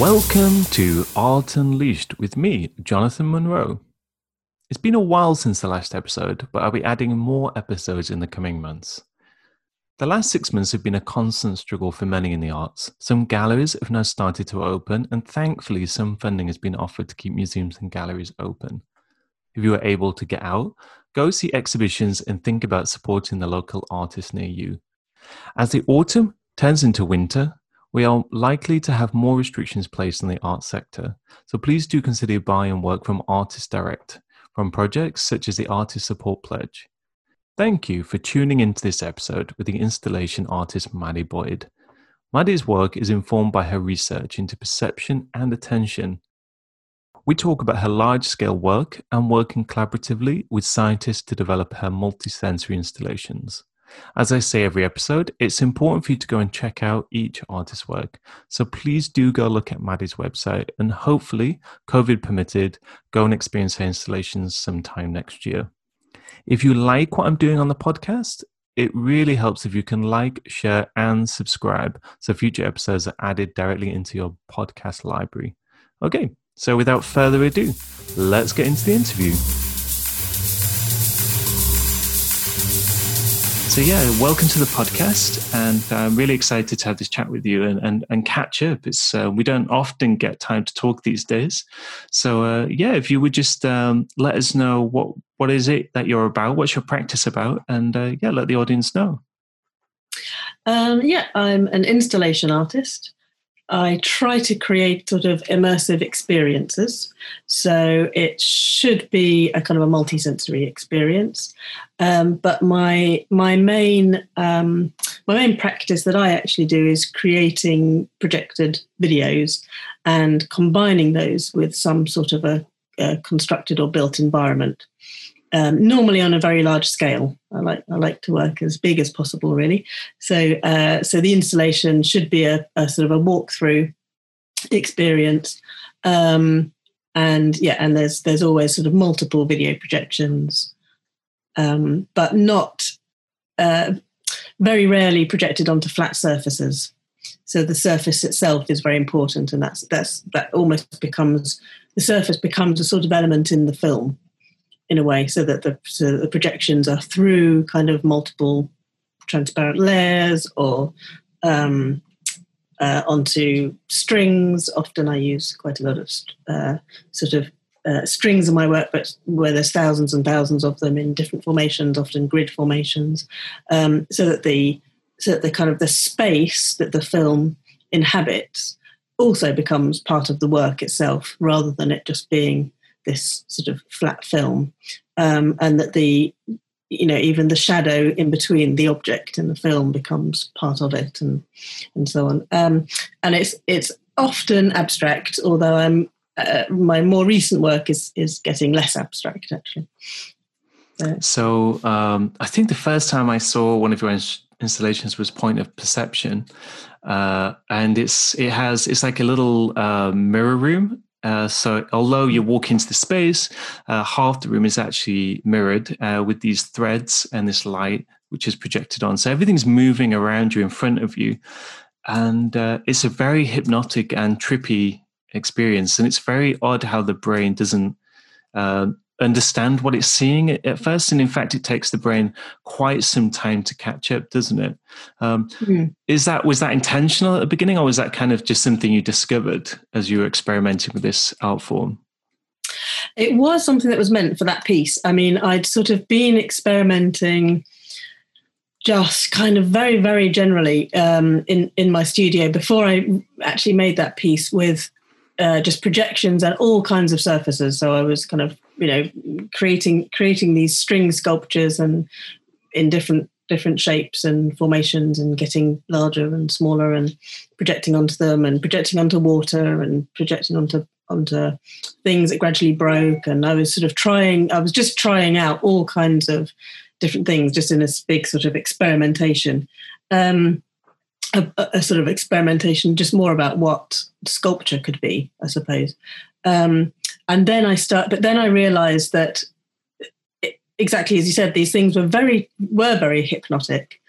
Welcome to Art Unleashed with me, Jonathan Monroe. It's been a while since the last episode, but I'll be adding more episodes in the coming months. The last six months have been a constant struggle for many in the arts. Some galleries have now started to open, and thankfully, some funding has been offered to keep museums and galleries open. If you are able to get out, go see exhibitions and think about supporting the local artists near you. As the autumn turns into winter, we are likely to have more restrictions placed on the art sector, so please do consider buying work from Artists Direct, from projects such as the Artist Support Pledge. Thank you for tuning into this episode with the installation artist Maddie Boyd. Maddie's work is informed by her research into perception and attention. We talk about her large scale work and working collaboratively with scientists to develop her multisensory installations. As I say every episode, it's important for you to go and check out each artist's work. So please do go look at Maddie's website and hopefully, COVID permitted, go and experience her installations sometime next year. If you like what I'm doing on the podcast, it really helps if you can like, share, and subscribe so future episodes are added directly into your podcast library. Okay, so without further ado, let's get into the interview. So, yeah, welcome to the podcast. And I'm really excited to have this chat with you and, and, and catch up. It's uh, We don't often get time to talk these days. So, uh, yeah, if you would just um, let us know what, what is it that you're about, what's your practice about, and uh, yeah, let the audience know. Um, yeah, I'm an installation artist. I try to create sort of immersive experiences. So it should be a kind of a multisensory experience. Um, but my my main um, my main practice that I actually do is creating projected videos and combining those with some sort of a, a constructed or built environment um, normally on a very large scale. I like I like to work as big as possible, really. So uh, so the installation should be a, a sort of a walkthrough experience, um, and yeah, and there's there's always sort of multiple video projections, um, but not uh, very rarely projected onto flat surfaces. So the surface itself is very important, and that's that's that almost becomes the surface becomes a sort of element in the film in a way so that the, so the projections are through kind of multiple transparent layers or um, uh, onto strings. Often I use quite a lot of uh, sort of uh, strings in my work, but where there's thousands and thousands of them in different formations, often grid formations, um, so that the so that the kind of the space that the film inhabits also becomes part of the work itself, rather than it just being this sort of flat film, um, and that the you know even the shadow in between the object and the film becomes part of it, and and so on. Um, and it's it's often abstract, although I'm uh, my more recent work is is getting less abstract actually. Uh, so um, I think the first time I saw one of your ins- installations was Point of Perception, uh, and it's it has it's like a little uh, mirror room uh, so although you walk into the space, uh, half the room is actually mirrored uh, with these threads and this light which is projected on. So everything's moving around you in front of you, and uh, it's a very hypnotic and trippy experience. And it's very odd how the brain doesn't uh, understand what it's seeing at first and in fact it takes the brain quite some time to catch up doesn't it um, mm. is that was that intentional at the beginning or was that kind of just something you discovered as you were experimenting with this art form it was something that was meant for that piece i mean i'd sort of been experimenting just kind of very very generally um, in in my studio before i actually made that piece with uh, just projections and all kinds of surfaces. So I was kind of, you know, creating creating these string sculptures and in different different shapes and formations and getting larger and smaller and projecting onto them and projecting onto water and projecting onto onto things that gradually broke and I was sort of trying I was just trying out all kinds of different things just in this big sort of experimentation um, a, a, sort of experimentation, just more about what sculpture could be, I suppose. Um, and then I start, but then I realised that exactly as you said, these things were very were very hypnotic,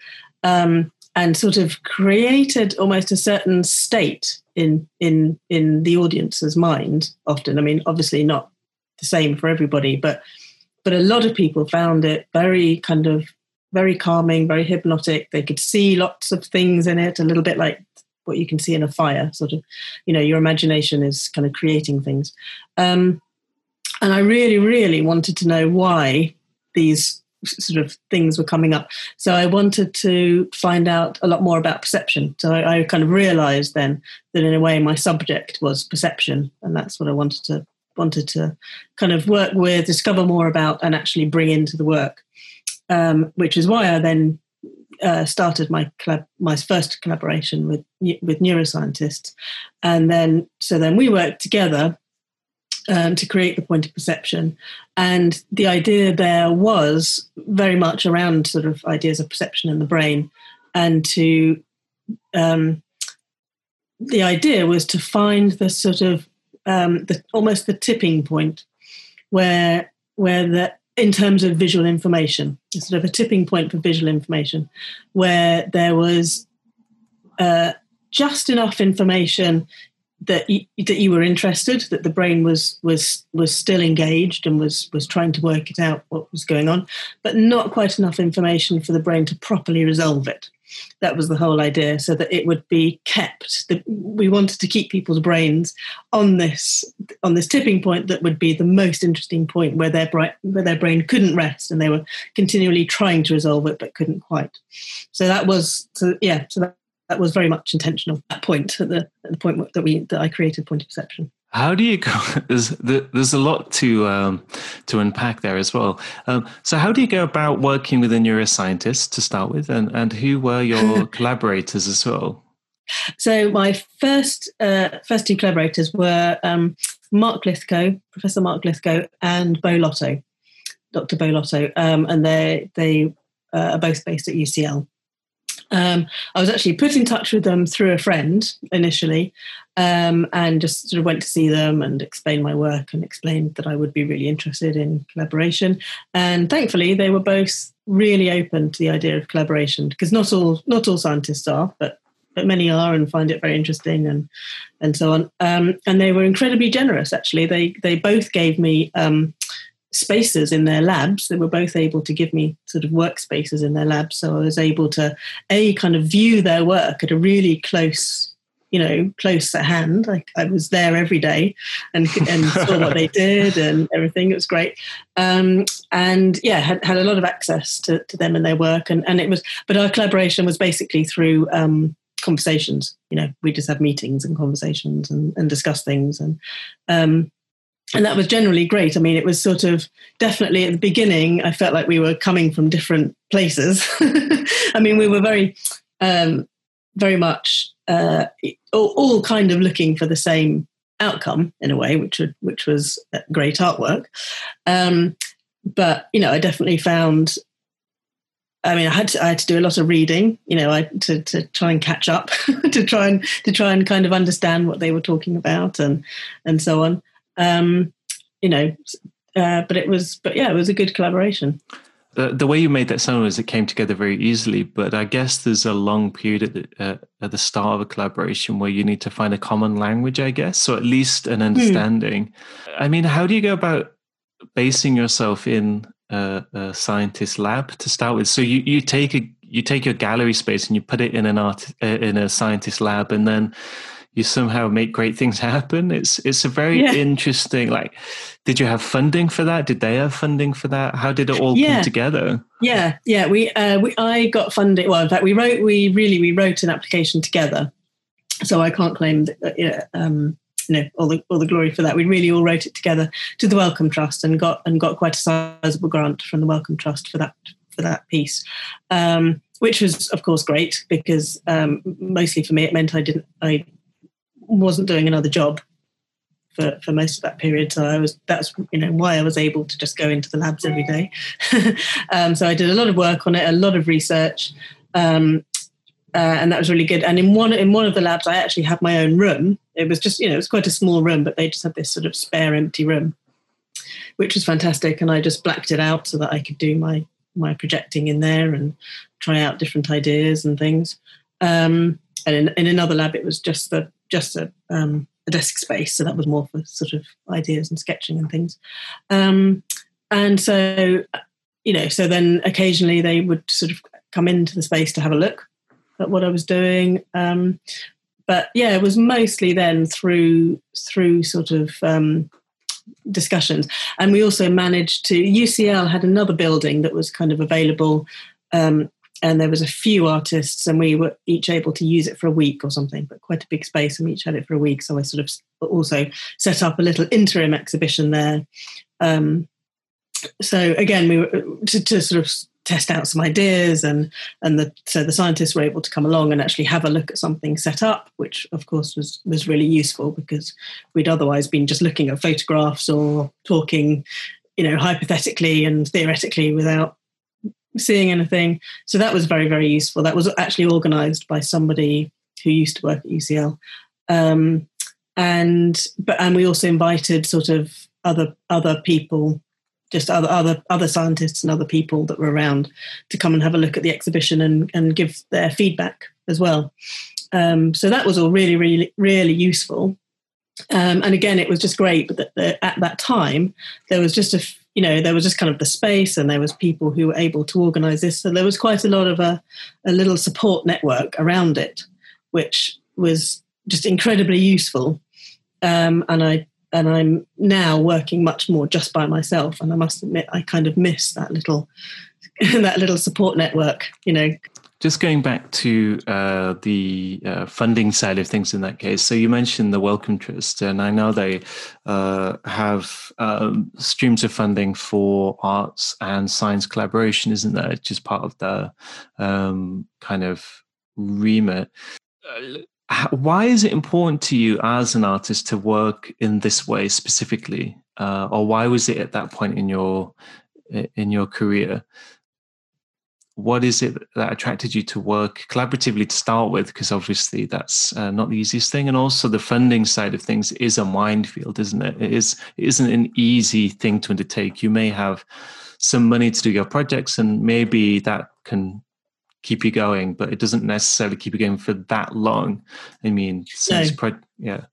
um, and sort of created almost a certain state in in in the audience's mind. Often, I mean, obviously not the same for everybody, but but a lot of people found it very kind of very calming, very hypnotic. They could see lots of things in it, a little bit like what you can see in a fire. Sort of, you know, your imagination is kind of creating things. Um, and I really, really wanted to know why these sort of things were coming up. So I wanted to find out a lot more about perception. So I, I, kind of realized then that in a way my subject was perception, and that's what I wanted to wanted to kind of work with, discover more about, and actually bring into the work. Um, which is why I then uh, started my collab- my first collaboration with with neuroscientists, and then so then we worked together um, to create the point of perception. And the idea there was very much around sort of ideas of perception in the brain, and to um, the idea was to find the sort of um, the almost the tipping point where where the in terms of visual information, sort of a tipping point for visual information, where there was uh, just enough information that you, that you were interested, that the brain was was was still engaged and was was trying to work it out what was going on, but not quite enough information for the brain to properly resolve it. That was the whole idea, so that it would be kept. We wanted to keep people's brains on this on this tipping point that would be the most interesting point where their brain where their brain couldn't rest and they were continually trying to resolve it but couldn't quite. So that was so yeah. So that, that was very much intentional. That point at the, at the point that we that I created point of perception. How do you go? There's there's a lot to um, to unpack there as well. Um, so how do you go about working with a neuroscientist to start with, and and who were your collaborators as well? So my first uh, first two collaborators were um, Mark Lythgoe, Professor Mark Lythgoe, and Bo Lotto, Dr. Bo Lotto, um, and they they uh, are both based at UCL. Um, I was actually put in touch with them through a friend initially, um, and just sort of went to see them and explained my work and explained that I would be really interested in collaboration. And thankfully, they were both really open to the idea of collaboration because not all not all scientists are, but but many are and find it very interesting and and so on. Um, and they were incredibly generous. Actually, they they both gave me um, spaces in their labs. They were both able to give me sort of workspaces in their labs. So I was able to, A, kind of view their work at a really close, you know, close at hand. Like I was there every day and, and saw what they did and everything. It was great. Um, and yeah, had, had a lot of access to, to them and their work. And, and it was, but our collaboration was basically through, um, conversations you know we just have meetings and conversations and, and discuss things and um, and that was generally great. I mean, it was sort of definitely at the beginning, I felt like we were coming from different places. I mean, we were very, um, very much uh, all, all, kind of looking for the same outcome in a way, which would, which was great artwork. Um, but you know, I definitely found. I mean, I had to, I had to do a lot of reading, you know, I, to to try and catch up, to try and to try and kind of understand what they were talking about, and and so on. Um, you know, uh, but it was, but yeah, it was a good collaboration. The, the way you made that sound was it came together very easily, but I guess there's a long period at the, uh, at the start of a collaboration where you need to find a common language, I guess, or at least an hmm. understanding. Mm. I mean, how do you go about basing yourself in a, a scientist lab to start with? So you, you take a you take your gallery space and you put it in an art uh, in a scientist lab, and then you somehow make great things happen. It's it's a very yeah. interesting. Like, did you have funding for that? Did they have funding for that? How did it all yeah. come together? Yeah, yeah. We uh, we I got funding. Well, in fact, we wrote we really we wrote an application together. So I can't claim that. Uh, yeah, um, you know all the all the glory for that. We really all wrote it together to the Wellcome Trust and got and got quite a sizable grant from the Wellcome Trust for that for that piece. Um, which was, of course, great because um, mostly for me it meant I didn't I wasn't doing another job for, for most of that period. So I was that's you know why I was able to just go into the labs every day. um, so I did a lot of work on it, a lot of research, um, uh, and that was really good. And in one in one of the labs, I actually had my own room. It was just you know it was quite a small room, but they just had this sort of spare empty room, which was fantastic. And I just blacked it out so that I could do my my projecting in there and try out different ideas and things. Um, and in, in, another lab, it was just the just a, um, a, desk space, so that was more for sort of ideas and sketching and things. Um, and so, you know, so then occasionally they would sort of come into the space to have a look at what I was doing. Um, but yeah, it was mostly then through through sort of um, discussions, and we also managed to. UCL had another building that was kind of available, um, and there was a few artists, and we were each able to use it for a week or something, but quite a big space, and we each had it for a week. So I sort of also set up a little interim exhibition there. Um, so again, we were to, to sort of test out some ideas and and the, so the scientists were able to come along and actually have a look at something set up which of course was was really useful because we'd otherwise been just looking at photographs or talking you know hypothetically and theoretically without seeing anything so that was very very useful that was actually organized by somebody who used to work at UCL um, and but and we also invited sort of other other people just other other other scientists and other people that were around to come and have a look at the exhibition and and give their feedback as well. Um, so that was all really really really useful. Um, and again, it was just great. But at that time, there was just a you know there was just kind of the space, and there was people who were able to organise this. So there was quite a lot of a, a little support network around it, which was just incredibly useful. Um, and I and I'm now working much more just by myself. And I must admit, I kind of miss that little that little support network. You know. Just going back to uh, the uh, funding side of things in that case. So you mentioned the Wellcome Trust, and I know they uh, have um, streams of funding for arts and science collaboration, isn't there? Just part of the um, kind of remit uh, why is it important to you as an artist to work in this way specifically uh, or why was it at that point in your in your career what is it that attracted you to work collaboratively to start with because obviously that's uh, not the easiest thing and also the funding side of things is a minefield isn't it it is it isn't an easy thing to undertake you may have some money to do your projects and maybe that can keep you going, but it doesn't necessarily keep you going for that long. I mean, since no. pro- yeah.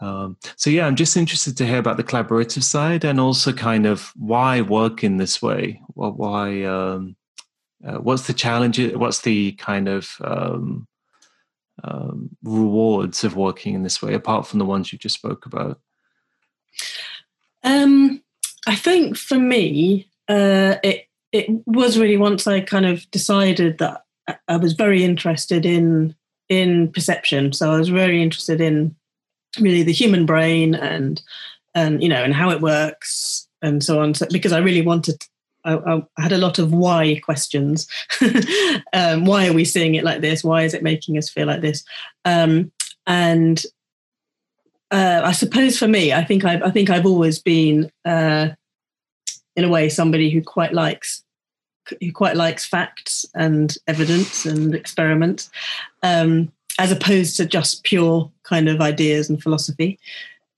Um, so yeah, I'm just interested to hear about the collaborative side and also kind of why work in this way. Why? Um, uh, what's the challenge? What's the kind of um, um, rewards of working in this way, apart from the ones you just spoke about? Um, I think for me, uh, it it was really once I kind of decided that I was very interested in in perception. So I was very interested in really the human brain and and you know and how it works and so on. So because I really wanted. I, I had a lot of why questions. um, why are we seeing it like this? Why is it making us feel like this? Um, and uh, I suppose for me, I think I've, I think I've always been uh, in a way somebody who quite likes who quite likes facts and evidence and experiments um, as opposed to just pure kind of ideas and philosophy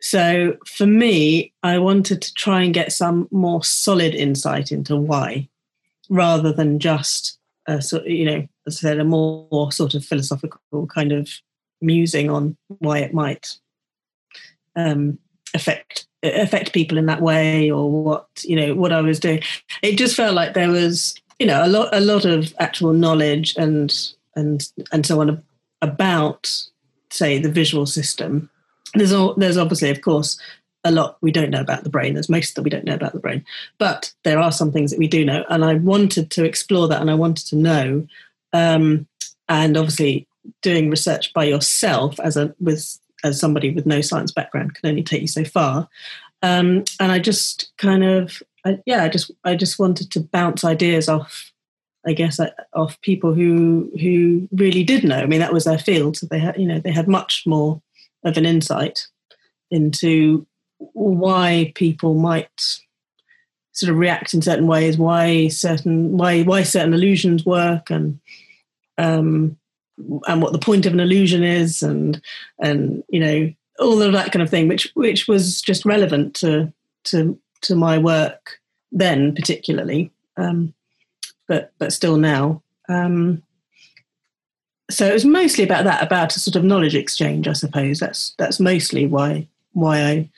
so for me i wanted to try and get some more solid insight into why rather than just a sort you know as i said a more, more sort of philosophical kind of musing on why it might um, affect affect people in that way or what you know what I was doing. It just felt like there was you know a lot a lot of actual knowledge and and and so on about say the visual system. There's all, there's obviously of course a lot we don't know about the brain. There's most that we don't know about the brain, but there are some things that we do know, and I wanted to explore that and I wanted to know. Um, and obviously, doing research by yourself as a with as somebody with no science background can only take you so far. Um, and I just kind of, I, yeah, I just, I just wanted to bounce ideas off, I guess, uh, off people who who really did know. I mean, that was their field, so they had, you know, they had much more of an insight into why people might sort of react in certain ways, why certain why why certain illusions work, and um, and what the point of an illusion is, and and you know all of that kind of thing, which which was just relevant to to to my work then, particularly. Um, but but still now. Um, so it was mostly about that, about a sort of knowledge exchange, I suppose. That's that's mostly why why I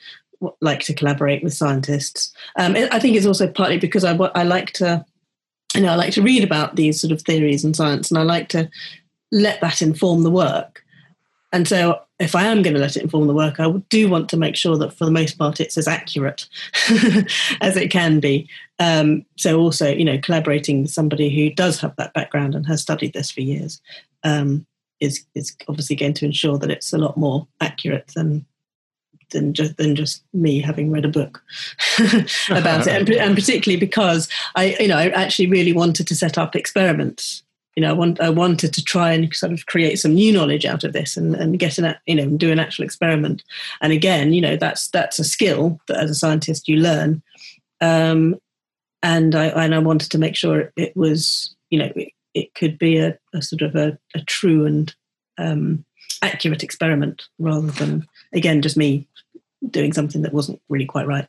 like to collaborate with scientists. Um, I think it's also partly because I I like to you know I like to read about these sort of theories in science, and I like to let that inform the work. And so, if I am going to let it inform the work, I do want to make sure that for the most part it's as accurate as it can be. Um, so, also, you know, collaborating with somebody who does have that background and has studied this for years um, is is obviously going to ensure that it's a lot more accurate than than just than just me having read a book about it, and, and, particularly because I, you know, I actually really wanted to set up experiments you know, I, want, I wanted to try and sort of create some new knowledge out of this and, and get an, you know, do an actual experiment. And again, you know, that's that's a skill that as a scientist you learn. Um, and I and I wanted to make sure it was, you know, it, it could be a, a, sort of a, a true and um, accurate experiment rather than again just me doing something that wasn't really quite right.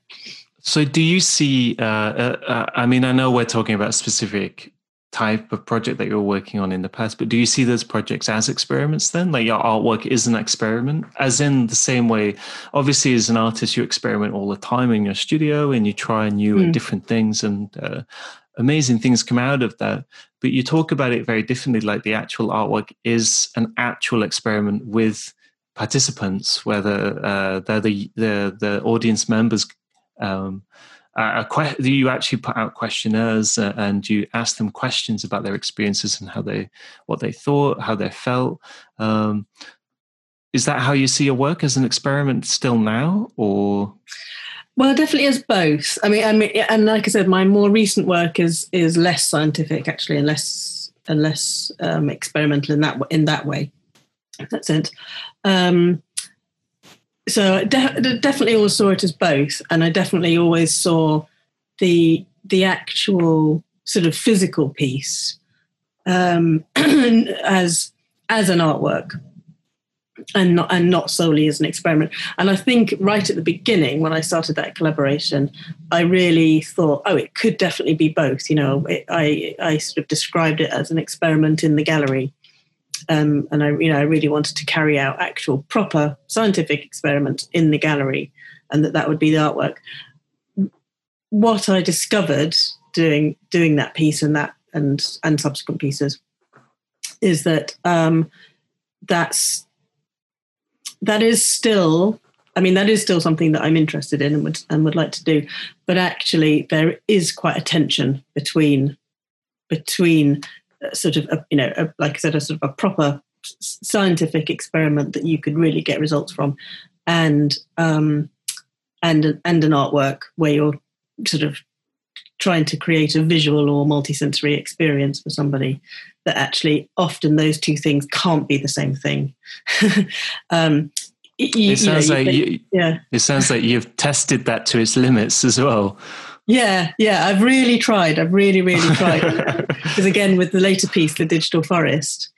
So, do you see? Uh, uh, uh I mean, I know we're talking about a specific type of project that you're working on in the past but do you see those projects as experiments then like your artwork is an experiment as in the same way obviously as an artist you experiment all the time in your studio and you try new mm. and different things and uh, amazing things come out of that but you talk about it very differently like the actual artwork is an actual experiment with participants whether uh, they're the, the the audience members um, que- you actually put out questionnaires uh, and you ask them questions about their experiences and how they what they thought how they felt? Um, is that how you see your work as an experiment still now or well definitely as both. I mean i mean and like i said my more recent work is is less scientific actually and less and less um, experimental in that in that way. In that sense. Um, so de- definitely always saw it as both, and I definitely always saw the the actual sort of physical piece um, as as an artwork and not and not solely as an experiment. And I think right at the beginning, when I started that collaboration, I really thought, oh, it could definitely be both. You know, it, I I sort of described it as an experiment in the gallery, um, and I, you know, I really wanted to carry out actual proper scientific experiment in the gallery, and that that would be the artwork. What I discovered doing doing that piece and that and and subsequent pieces is that um, that's that is still I mean, that is still something that I'm interested in and would and would like to do. But actually, there is quite a tension between between sort of a, you know a, like I said a sort of a proper scientific experiment that you could really get results from, and um, and and an artwork where you're sort of trying to create a visual or multisensory experience for somebody that actually often those two things can't be the same thing. um, you, it sounds you know, like you, yeah. It sounds like you've tested that to its limits as well. Yeah, yeah, I've really tried. I've really, really tried. Because again, with the later piece, the digital forest,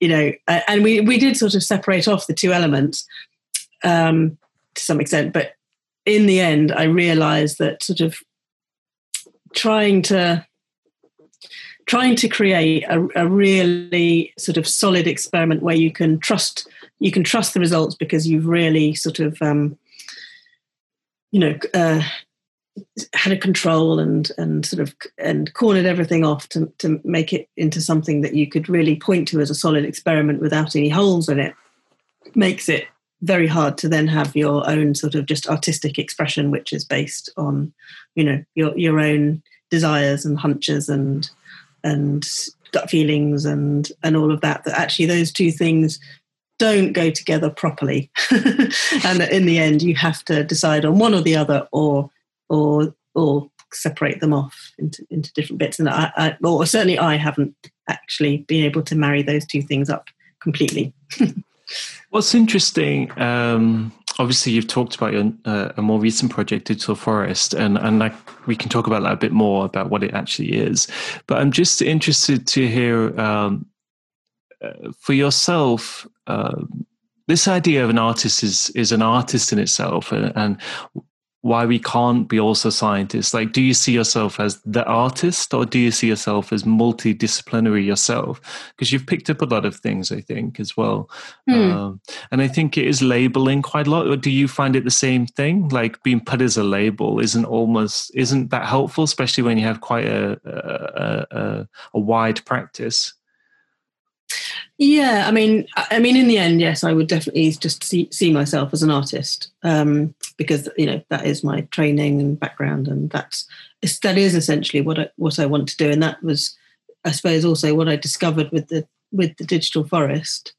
you know, and we we did sort of separate off the two elements um, to some extent, but in the end, I realised that sort of trying to trying to create a, a, really sort of solid experiment where you can trust you can trust the results because you've really sort of um, you know uh, had a control and and sort of and cornered everything off to to make it into something that you could really point to as a solid experiment without any holes in it makes it very hard to then have your own sort of just artistic expression which is based on you know your your own desires and hunches and and gut feelings and and all of that that actually those two things don't go together properly and in the end you have to decide on one or the other or or or separate them off into, into different bits. And I, I, or certainly I haven't actually been able to marry those two things up completely. What's interesting, um, obviously you've talked about your, uh, a more recent project, Digital Forest, and, and like we can talk about that a bit more about what it actually is. But I'm just interested to hear um, uh, for yourself, uh, this idea of an artist is is an artist in itself, and, and why we can't be also scientists. Like do you see yourself as the artist or do you see yourself as multidisciplinary yourself? Because you've picked up a lot of things i think as well. Mm. um, and i think it is labeling quite a lot or do you find it the same thing? Like being put as a label isn't almost isn't that helpful especially when you have quite a a, a, a wide practice yeah, I mean, I mean, in the end, yes, I would definitely just see, see myself as an artist um, because you know that is my training and background, and that's that is essentially what I what I want to do, and that was, I suppose, also what I discovered with the with the digital forest,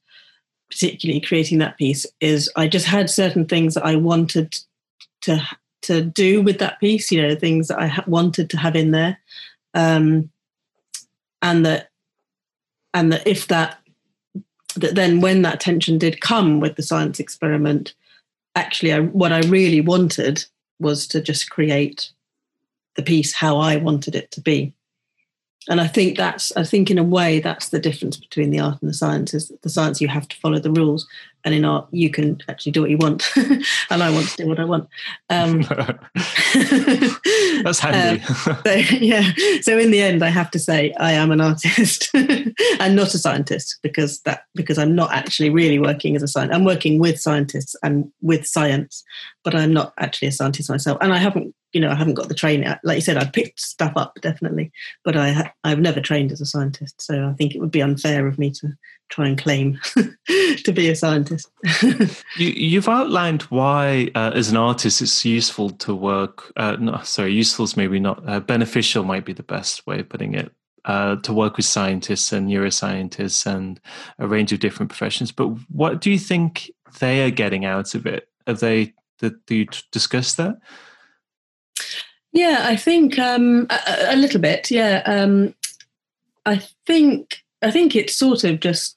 particularly creating that piece, is I just had certain things that I wanted to to do with that piece, you know, things that I wanted to have in there, um, and that and that if that that then when that tension did come with the science experiment actually I, what i really wanted was to just create the piece how i wanted it to be. And i think that's i think in a way that's the difference between the art and the science is the science you have to follow the rules and in art you can actually do what you want. And i want to do what i want. Um, that's handy. Uh, so, yeah. So in the end i have to say i am an artist and not a scientist because that because i'm not actually really working as a scientist i'm working with scientists and with science but i'm not actually a scientist myself. And i haven't you know, I haven't got the training. Like you said, I've picked stuff up definitely, but I ha- I've never trained as a scientist. So I think it would be unfair of me to try and claim to be a scientist. you, have outlined why, uh, as an artist, it's useful to work. Uh, no, sorry, useful is maybe not uh, beneficial. Might be the best way of putting it. Uh, to work with scientists and neuroscientists and a range of different professions. But what do you think they are getting out of it? Have they? Did you discuss that? Yeah, I think um, a, a, little bit. Yeah, um, I think I think it's sort of just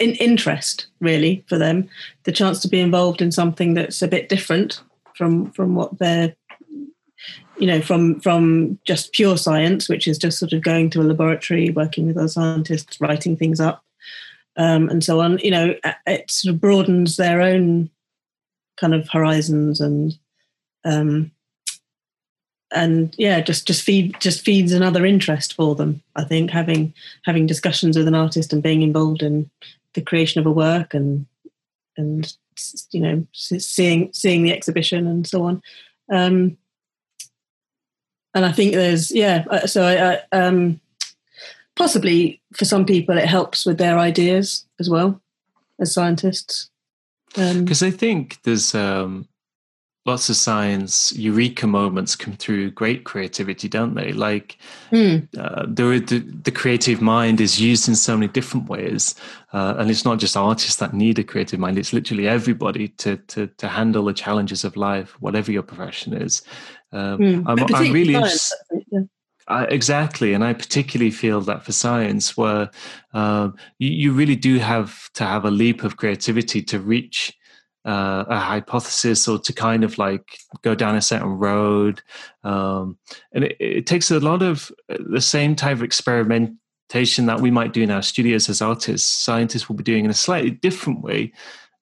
in interest, really, for them. The chance to be involved in something that's a bit different from from what they're, you know, from from just pure science, which is just sort of going to a laboratory, working with other scientists, writing things up, um, and so on. You know, it sort of broadens their own kind of horizons and um, and yeah, just just feed just feeds another interest for them. I think having having discussions with an artist and being involved in the creation of a work and and you know seeing seeing the exhibition and so on. Um, and I think there's yeah, uh, so I, I um, possibly for some people it helps with their ideas as well as scientists. Because um, I think there's um, lots of science eureka moments come through great creativity don't they like mm. uh, the, the, the, creative mind is used in so many different ways uh, and it's not just artists that need a creative mind it's literally everybody to to, to handle the challenges of life whatever your profession is um, mm. I'm, I'm, really science, yeah. I, exactly, and I particularly feel that for science, where uh, you, you, really do have to have a leap of creativity to reach uh, a hypothesis or to kind of like go down a certain road. Um, and it, it, takes a lot of uh, the same type of experimentation that we might do in our studios as artists. Scientists will be doing in a slightly different way,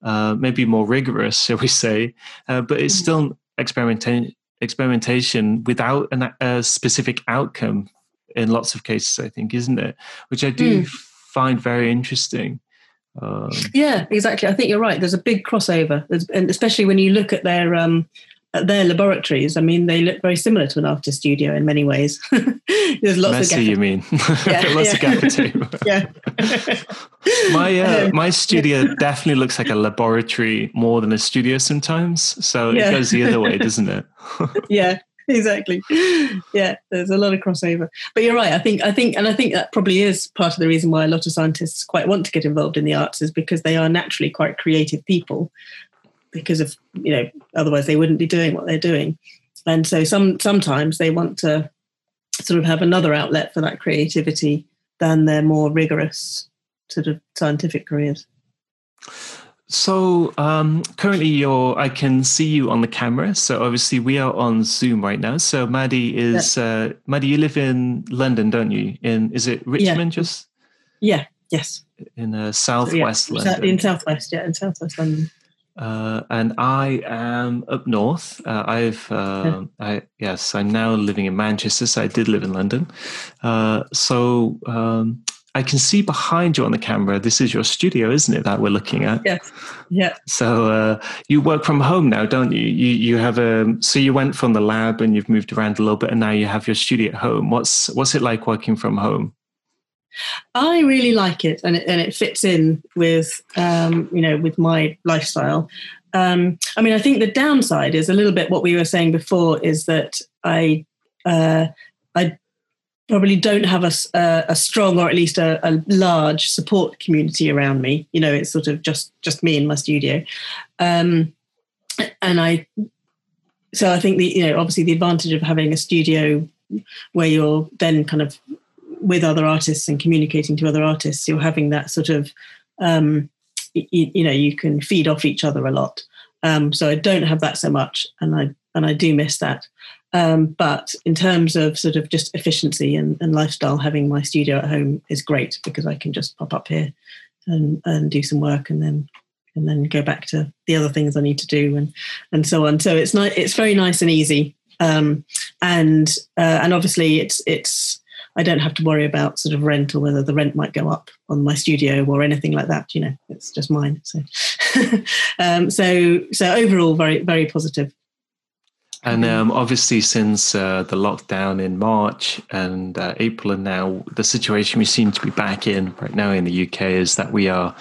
uh, maybe more rigorous, shall we say, uh, but it's mm-hmm. still experimentation experimentation without an, a specific outcome in lots of cases i think isn't it which i do mm. find very interesting um, yeah, exactly. I think you're right. There's a big crossover, There's, and especially when you look at their um, at their laboratories. I mean, they look very similar to an artist studio in many ways. There's lots Messy, of gaffer- you mean? Yeah, lots yeah. of gaffer tape. yeah. my uh, um, my studio definitely looks like a laboratory more than a studio sometimes. So yeah. it goes the other way, doesn't it? yeah, exactly. Yeah, there's a lot of crossover. But you're right. I think I think and I think that probably is part of the reason why a lot of scientists quite want to get involved in the arts is because they are naturally quite creative people. Because of you know, otherwise they wouldn't be doing what they're doing. And so some sometimes they want to sort of have another outlet for that creativity than their more rigorous sort of scientific careers. So um, currently, you're. I can see you on the camera. So obviously, we are on Zoom right now. So Maddie is. Yeah. Uh, Maddie, you live in London, don't you? In is it Richmond? Yeah. Just yeah. Yes. In uh, southwest so, yeah. London. In southwest, yeah, in southwest London. uh, and I am up north. Uh, I've, uh, I, yes, I'm now living in Manchester. So I did live in London. Uh, so um, I can see behind you on the camera. This is your studio, isn't it? That we're looking at. Yes. Yeah. So uh, you work from home now, don't you? You you have a so you went from the lab and you've moved around a little bit, and now you have your studio at home. What's what's it like working from home? I really like it, and it, and it fits in with um, you know with my lifestyle. Um, I mean, I think the downside is a little bit what we were saying before is that I uh, I probably don't have a, a, a strong or at least a, a, large support community around me. You know, it's sort of just just me in my studio, um, and I. So I think the you know obviously the advantage of having a studio where you're then kind of with other artists and communicating to other artists, you're having that sort of, um, you, you, know, you can feed off each other a lot. Um, so I don't have that so much, and I and I do miss that. Um, but in terms of sort of just efficiency and, and, lifestyle, having my studio at home is great because I can just pop up here and, and do some work and then and then go back to the other things I need to do and and so on. So it's nice. It's very nice and easy. Um, and uh, and obviously it's it's I don't have to worry about sort of rent or whether the rent might go up on my studio or anything like that. You know, it's just mine. So, um, so, so overall, very, very positive. And um, obviously, since uh, the lockdown in March and uh, April, and now the situation we seem to be back in right now in the UK is that we are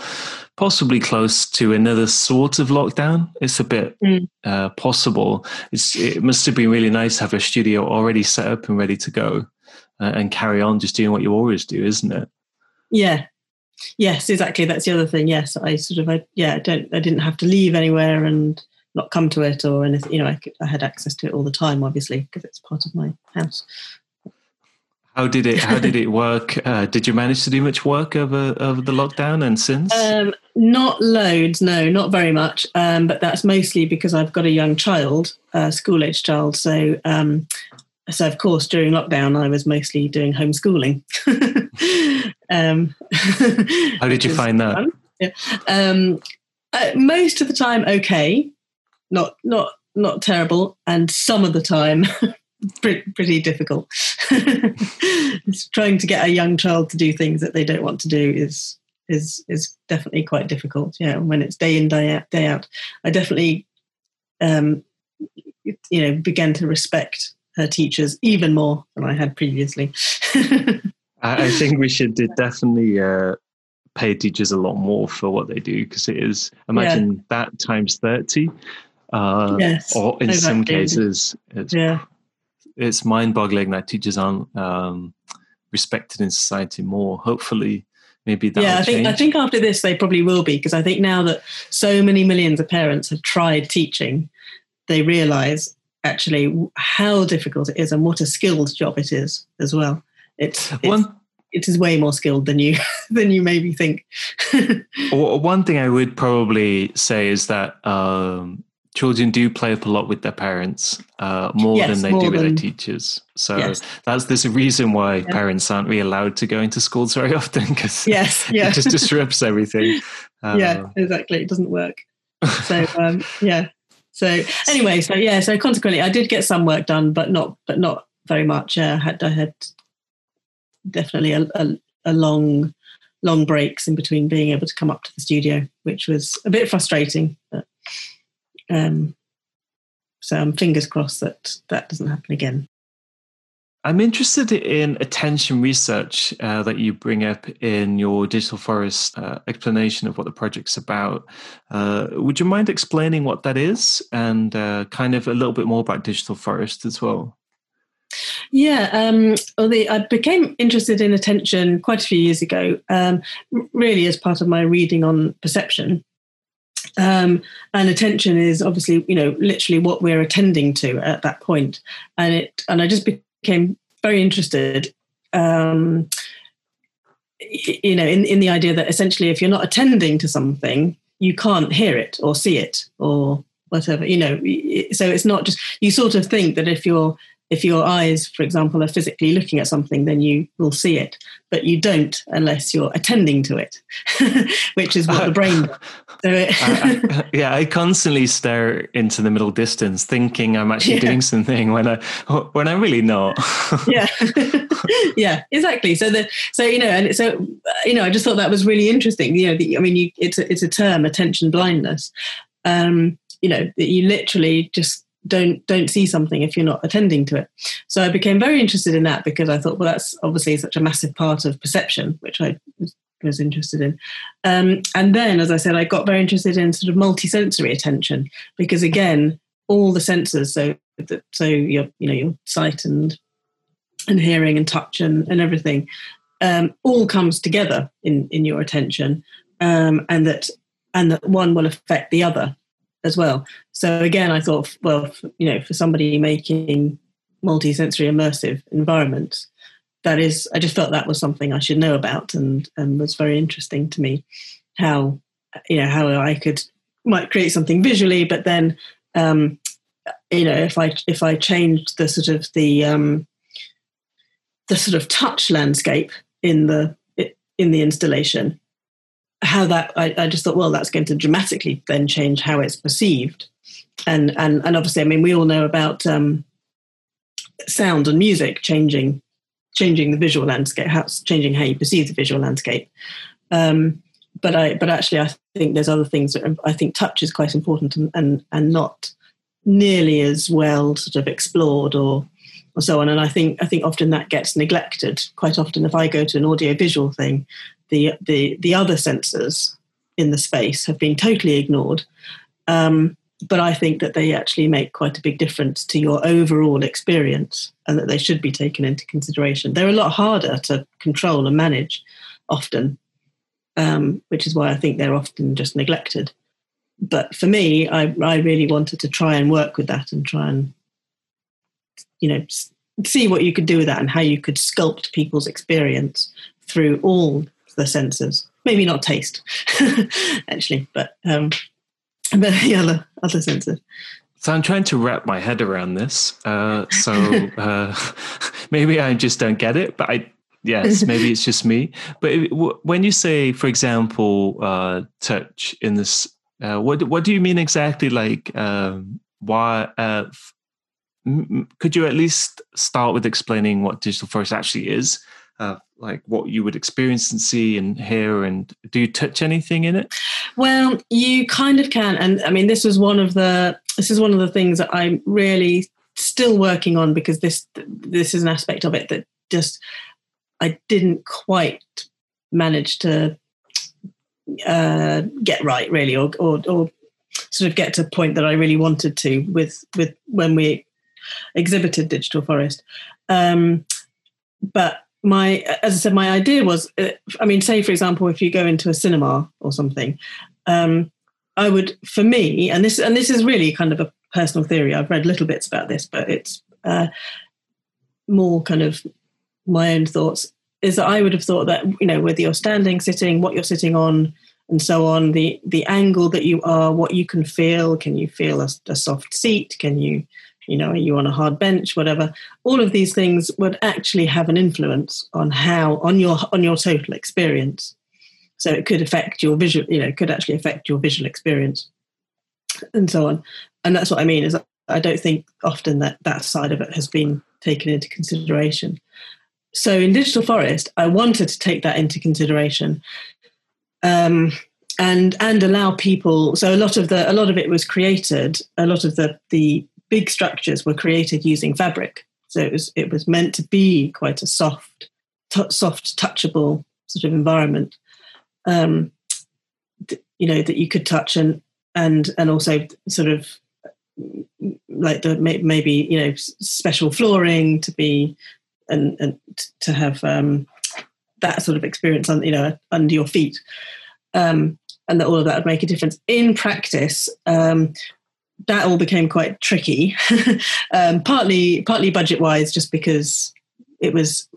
possibly close to another sort of lockdown. It's a bit mm. uh, possible. It's, it must have been really nice to have a studio already set up and ready to go uh, and carry on just doing what you always do, isn't it? Yeah. Yes, exactly. That's the other thing. Yes, I sort of, I, yeah, I don't, I didn't have to leave anywhere and not come to it or anything. You know, I, could, I had access to it all the time, obviously, because it's part of my house. How did it? How did it work? Uh, did you manage to do much work over over the lockdown and since? Um, not loads, no, not very much. Um, but that's mostly because I've got a young child, a school age child. So um, so of course during lockdown i was mostly doing homeschooling um, how did you find that yeah. um, uh, most of the time okay not not not terrible and some of the time pretty, pretty difficult trying to get a young child to do things that they don't want to do is is is definitely quite difficult yeah when it's day in day out day out i definitely um, you know began to respect her teachers even more than I had previously. I think we should definitely uh, pay teachers a lot more for what they do because it is imagine yeah. that times thirty. Uh, yes, or in some cases, it's yeah. it's mind-boggling that teachers aren't um, respected in society more. Hopefully, maybe that. Yeah, I think change. I think after this they probably will be because I think now that so many millions of parents have tried teaching, they realise actually how difficult it is and what a skilled job it is as well. It's, it's one, it is way more skilled than you than you maybe think. one thing I would probably say is that um, children do play up a lot with their parents uh, more yes, than they more do with their teachers. So yes. that's there's a reason why yeah. parents aren't really allowed to go into schools very often because yes, yeah. it just disrupts everything. Uh, yeah, exactly. It doesn't work. So um, yeah, so anyway, so yeah, so consequently, I did get some work done, but not, but not very much. Uh, had I had definitely a, a, a long, long breaks in between being able to come up to the studio, which was a bit frustrating. But, um, so I'm fingers crossed that that doesn't happen again. I'm interested in attention research uh, that you bring up in your Digital Forest uh, explanation of what the project's about. Uh, would you mind explaining what that is and uh, kind of a little bit more about Digital Forest as well? Yeah, um, well, the, I became interested in attention quite a few years ago, um, really as part of my reading on perception. Um, and attention is obviously, you know, literally what we're attending to at that point. And it, and I just became very interested um, you know in, in the idea that essentially if you're not attending to something you can't hear it or see it or whatever you know so it's not just you sort of think that if you're if your eyes, for example, are physically looking at something, then you will see it, but you don't unless you're attending to it, which is what the brain. So it I, I, yeah, I constantly stare into the middle distance, thinking I'm actually yeah. doing something when I when I'm really not. yeah, yeah, exactly. So the so you know, and so you know, I just thought that was really interesting. You know, the, I mean, you, it's a, it's a term, attention blindness. Um, you know, that you literally just don't don't see something if you're not attending to it. So I became very interested in that because I thought, well, that's obviously such a massive part of perception, which I was, was interested in. Um, and then, as I said, I got very interested in sort of multisensory attention because again, all the senses, so so your you know your sight and and hearing and touch and, and everything, um, all comes together in in your attention, um, and that and that one will affect the other as well. So again, I thought, well, you know, for somebody making multi-sensory immersive environments, that is, I just felt that was something I should know about, and and was very interesting to me. How you know how I could might create something visually, but then um, you know if I if I changed the sort of the um, the sort of touch landscape in the in the installation, how that I, I, just thought, well, that's going to dramatically then change how it's perceived, and and and obviously, I mean, we all know about um, sound and music changing changing the visual landscape, how changing how you perceive the visual landscape. Um, but I but actually, I think there's other things. That I think touch is quite important and and, and not nearly as well sort of explored or or so on. And I think I think often that gets neglected. Quite often, if I go to an audiovisual thing, the the the other senses in the space have been totally ignored. Um, but I think that they actually make quite a big difference to your overall experience and that they should be taken into consideration. They're a lot harder to control and manage often, um, which is why I think they're often just neglected. But for me, I, I really wanted to try and work with that and try and, you know, see what you could do with that and how you could sculpt people's experience through all the senses. Maybe not taste, actually, but um, but the other other senses. So I'm trying to wrap my head around this. Uh, so uh, maybe I just don't get it, but I yes, maybe it's just me. But it, w- when you say, for example, uh, touch in this, uh, what what do you mean exactly? Like um, why? Uh, f- m- could you at least start with explaining what digital forest actually is? Like what you would experience and see and hear and do you touch anything in it? Well you kind of can and i mean this was one of the this is one of the things that i'm really still working on because this this is an aspect of it that just i didn't quite manage to uh, get right really or, or or sort of get to a point that i really wanted to with with when we exhibited digital forest. Um, but my as i said my idea was uh, i mean say for example if you go into a cinema or something um, i would for me and this and this is really kind of a personal theory i've read little bits about this but it's uh, more kind of my own thoughts is that i would have thought that you know whether you're standing sitting what you're sitting on and so on the the angle that you are what you can feel can you feel a, a soft seat can you you know, are you on a hard bench, whatever. All of these things would actually have an influence on how on your on your total experience. So it could affect your visual, you know, could actually affect your visual experience, and so on. And that's what I mean is I don't think often that that side of it has been taken into consideration. So in Digital Forest, I wanted to take that into consideration. Um, and and allow people so a lot of the a lot of it was created a lot of the the big structures were created using fabric. So it was it was meant to be quite a soft, t- soft, touchable sort of environment. Um, you know that you could touch and and and also sort of like the maybe you know special flooring to be and and to have um, that sort of experience on you know under your feet. Um, and that all of that would make a difference. In practice, um, that all became quite tricky, um, partly partly budget wise, just because it was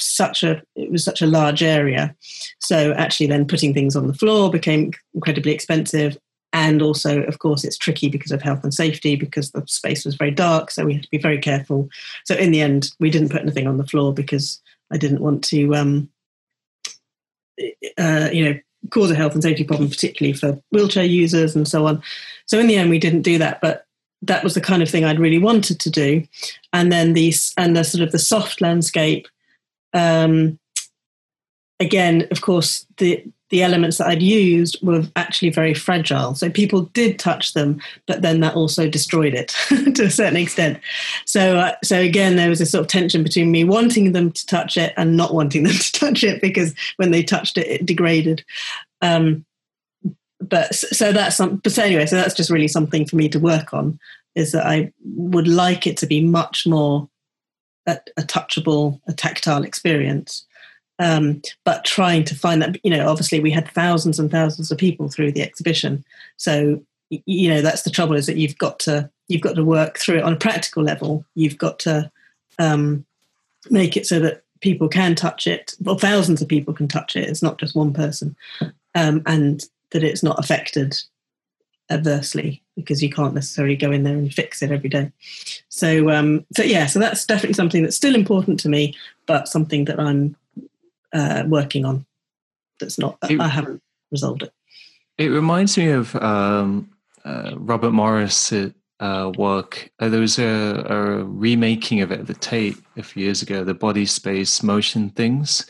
such a it was such a large area. So actually, then putting things on the floor became incredibly expensive, And also, of course, it's tricky because of health and safety because the space was very dark. So we had to be very careful. So in the end, we didn't put anything on the floor because I didn't want to, um, uh, you know, cause a health and safety problem, particularly for wheelchair users and so on. So in the end, we didn't do that. But that was the kind of thing I'd really wanted to do. And then these and the sort of the soft landscape. Um, again, of course, the the elements that I'd used were actually very fragile. So people did touch them, but then that also destroyed it to a certain extent. So, uh, so again, there was a sort of tension between me wanting them to touch it and not wanting them to touch it because when they touched it, it degraded. Um, but so that's some. But anyway, so that's just really something for me to work on. Is that I would like it to be much more a, a touchable, a tactile experience um, but trying to find that you know obviously we had thousands and thousands of people through the exhibition. So you know that's the trouble is that you've got to you've got to work through it on a practical level. You've got to um, make it so that people can touch it well thousands of people can touch it. It's not just one person. Um, and that it's not affected adversely because you can't necessarily go in there and fix it every day. So um so yeah so that's definitely something that's still important to me but something that i'm uh, working on. That's not. It, I haven't resolved it. It reminds me of um, uh, Robert Morris' uh, work. Uh, there was a, a, remaking of it at the Tate a few years ago, the body space motion things,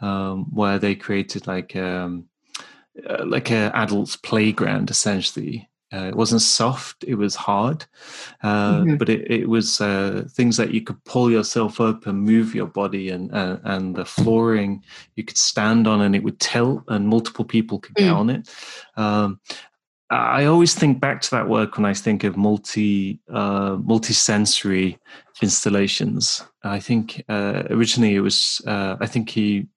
um, where they created like um, uh, like a adult's playground essentially uh, it wasn't soft; it was hard, uh, mm-hmm. but it, it was uh, things that you could pull yourself up and move your body, and uh, and the flooring you could stand on, and it would tilt, and multiple people could get mm. on it. Um, I always think back to that work when I think of multi uh, multi-sensory installations. I think uh, originally it was. I think he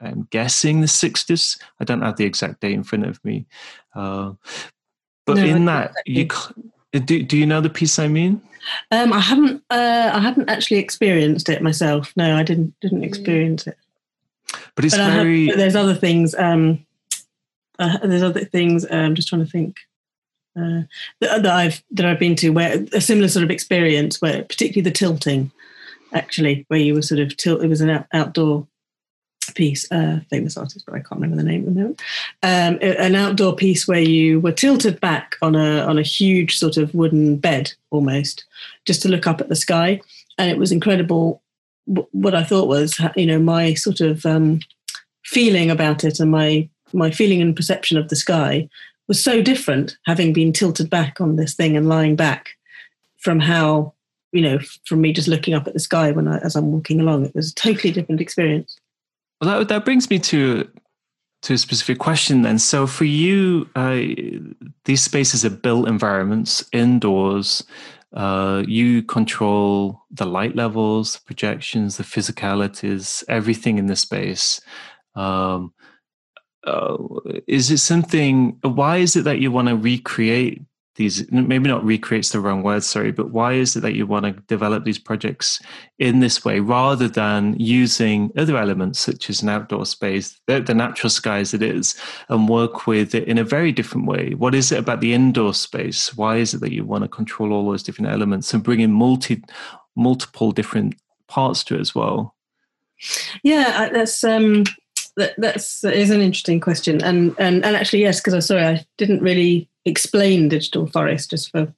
I'm guessing the 60s. I don't have the exact date in front of me. Uh, but no, in that, you do, do you know the piece I mean? Um, I haven't. Uh, I haven't actually experienced it myself. No, I didn't. Didn't mm. experience it. But it's but very. Have, there's other things. Um, uh, there's other things. Uh, I'm just trying to think. Uh, that, that, I've that I've been to where a similar sort of experience where particularly the tilting, actually, where you were sort of tilt. It was an out, outdoor piece, uh, famous artist, but I can't remember the name at the moment. Um, an outdoor piece where you were tilted back on a on a huge sort of wooden bed, almost, just to look up at the sky, and it was incredible. What I thought was, you know, my sort of um, feeling about it and my my feeling and perception of the sky was so different, having been tilted back on this thing and lying back, from how you know, from me just looking up at the sky when I, as I'm walking along. It was a totally different experience. Well, that, that brings me to to a specific question then. So for you, uh, these spaces are built environments indoors. Uh, you control the light levels, the projections, the physicalities, everything in the space. Um, uh, is it something? Why is it that you want to recreate these maybe not recreates the wrong word sorry but why is it that you want to develop these projects in this way rather than using other elements such as an outdoor space the, the natural sky as it is and work with it in a very different way? What is it about the indoor space? Why is it that you want to control all those different elements and bring in multi multiple different parts to it as well? Yeah that's um that, that's that is an interesting question. And and and actually yes because i'm sorry i didn't really explain digital forest just for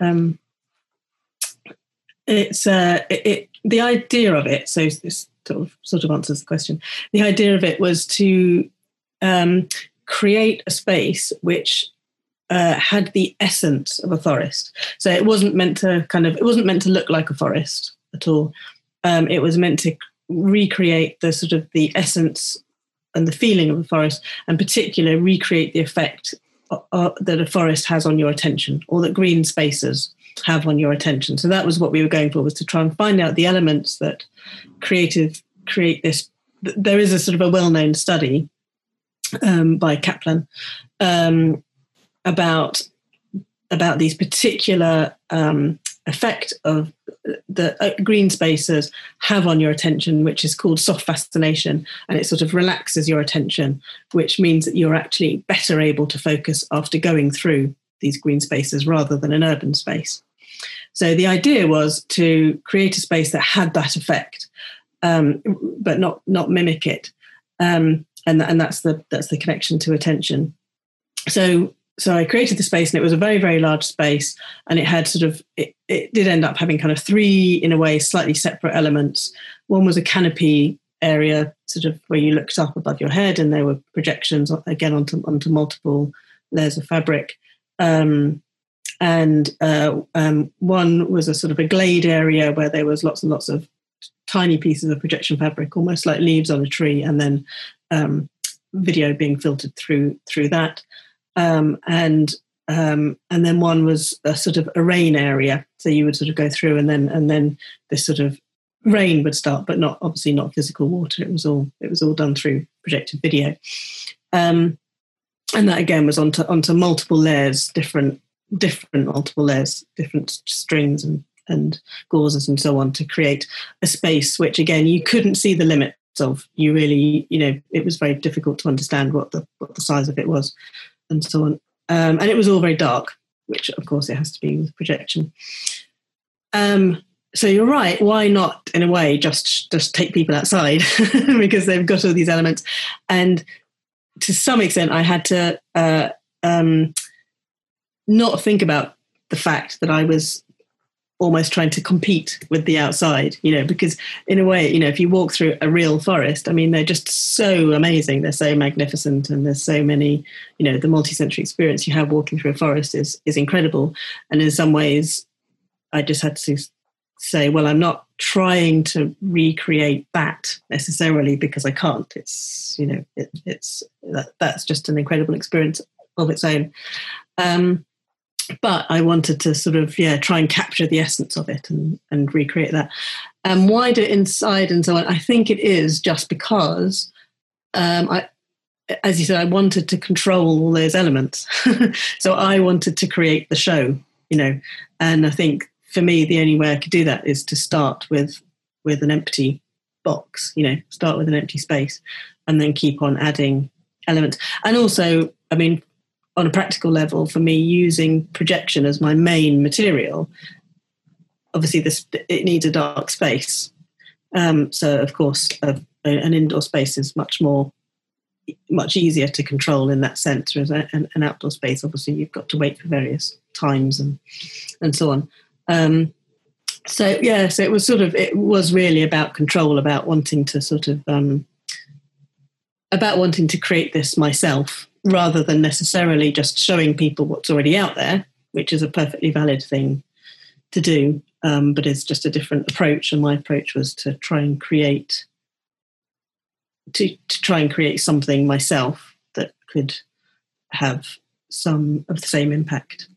um, it's uh, it, it, the idea of it so this sort of sort of answers the question. The idea of it was to um, create a space which uh, had the essence of a forest. So it wasn't meant to kind of it wasn't meant to look like a forest at all. Um, it was meant to recreate the sort of the essence and the feeling of a forest and particularly recreate the effect uh, that a forest has on your attention or that green spaces have on your attention. So that was what we were going for was to try and find out the elements that creative create this. There is a sort of a well-known study um, by Kaplan um, about about these particular um, effect of the uh, green spaces have on your attention, which is called soft fascination, and it sort of relaxes your attention, which means that you're actually better able to focus after going through these green spaces rather than an urban space. So the idea was to create a space that had that effect, um, but not not mimic it, um, and and that's the that's the connection to attention. So so I created the space and it was a very, very large space. And it had sort of, it, it did end up having kind of three, in a way, slightly separate elements. One was a canopy area, sort of where you looked up above your head and there were projections again onto, onto multiple layers of fabric. Um, and uh, um, one was a sort of a glade area where there was lots and lots of tiny pieces of projection fabric, almost like leaves on a tree, and then um, video being filtered through through that um, and um, and then one was a sort of a rain area. So you would sort of go through, and then and then this sort of rain would start, but not obviously not physical water. It was all it was all done through projected video, um, and that again was onto onto multiple layers, different different multiple layers, different strings and and gauzes and so on to create a space which again you couldn't see the limits of. You really you know it was very difficult to understand what the what the size of it was and so on. Um, and it was all very dark, which of course it has to be with projection. Um, so you're right. Why not, in a way, just just take people outside because they've got all these elements, and to some extent, I had to uh, um, not think about the fact that I was almost trying to compete with the outside, you know, because in a way, you know, if you walk through a real forest, I mean, they're just so amazing. They're so magnificent and there's so many, you know, the multi-sensory experience you have walking through a forest is is incredible. And in some ways, I just had to say, well, I'm not trying to recreate that necessarily because I can't. It's, you know, it, it's that, that's just an incredible experience of its own. Um, but I wanted to sort of yeah try and capture the essence of it and and recreate that. And why do inside and so on? I think it is just because um, I, as you said, I wanted to control all those elements. so I wanted to create the show, you know. And I think for me, the only way I could do that is to start with with an empty box, you know, start with an empty space, and then keep on adding elements. And also, I mean, on a practical level for me using projection as my main material. Obviously this it needs a dark space. Um, so of course a, an indoor space is much more much easier to control in that sense. Whereas an, an, outdoor space obviously you've got to wait for various times and and so on. Um, so yeah so it was sort of it was really about control about wanting to sort of um, about wanting to create this myself rather than necessarily just showing people what's already out there, which is a perfectly valid thing to do, um, but it's just a different approach. And my approach was to try and create to, to try and create something myself that could have some of the same impact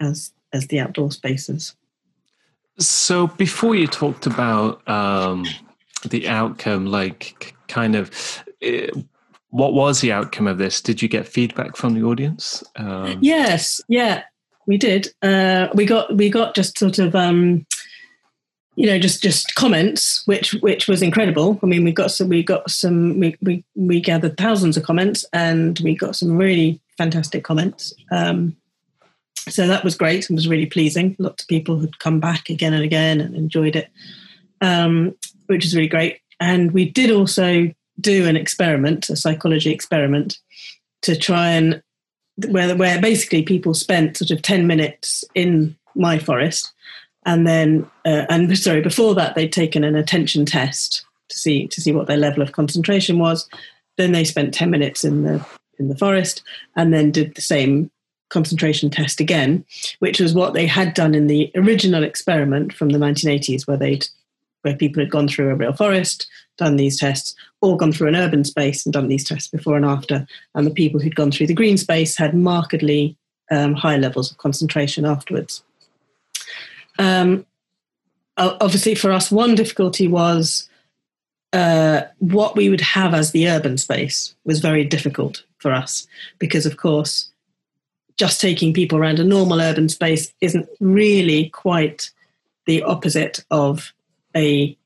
as as the outdoor spaces. So before you talked about um, the outcome, like kind of eh, what was the outcome of this? Did you get feedback from the audience? Um, yes, yeah, we did. Uh, we got we got just sort of um, you know just just comments, which which was incredible. I mean, we got some we got some we we, we gathered thousands of comments, and we got some really fantastic comments. Um, so that was great and was really pleasing. Lots of people had come back again and again and enjoyed it, um, which is really great. And we did also do an experiment, a psychology experiment, to try and where where basically people spent sort of ten minutes in my forest, and then uh, and sorry before that they'd taken an attention test to see to see what their level of concentration was. Then they spent ten minutes in the in the forest, and then did the same concentration test again, which was what they had done in the original experiment from the 1980s, where they'd where people had gone through a real forest, done these tests, or gone through an urban space and done these tests before and after. And the people who'd gone through the green space had markedly um, high levels of concentration afterwards. Um, obviously, for us, one difficulty was uh, what we would have as the urban space was very difficult for us because, of course, just taking people around a normal urban space isn't really quite the opposite of a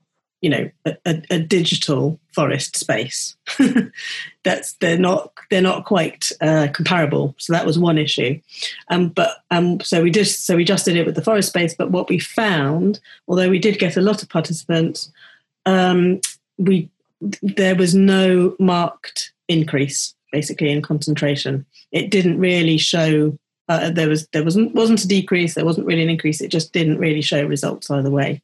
you know a, a, a digital forest space. That's they're not they're not quite uh, comparable. So that was one issue. Um, but um, so we just so we just did it with the forest space. But what we found although we did get a lot of participants um, we there was no marked increase basically in concentration. It didn't really show uh, there was there wasn't wasn't a decrease. There wasn't really an increase. It just didn't really show results either way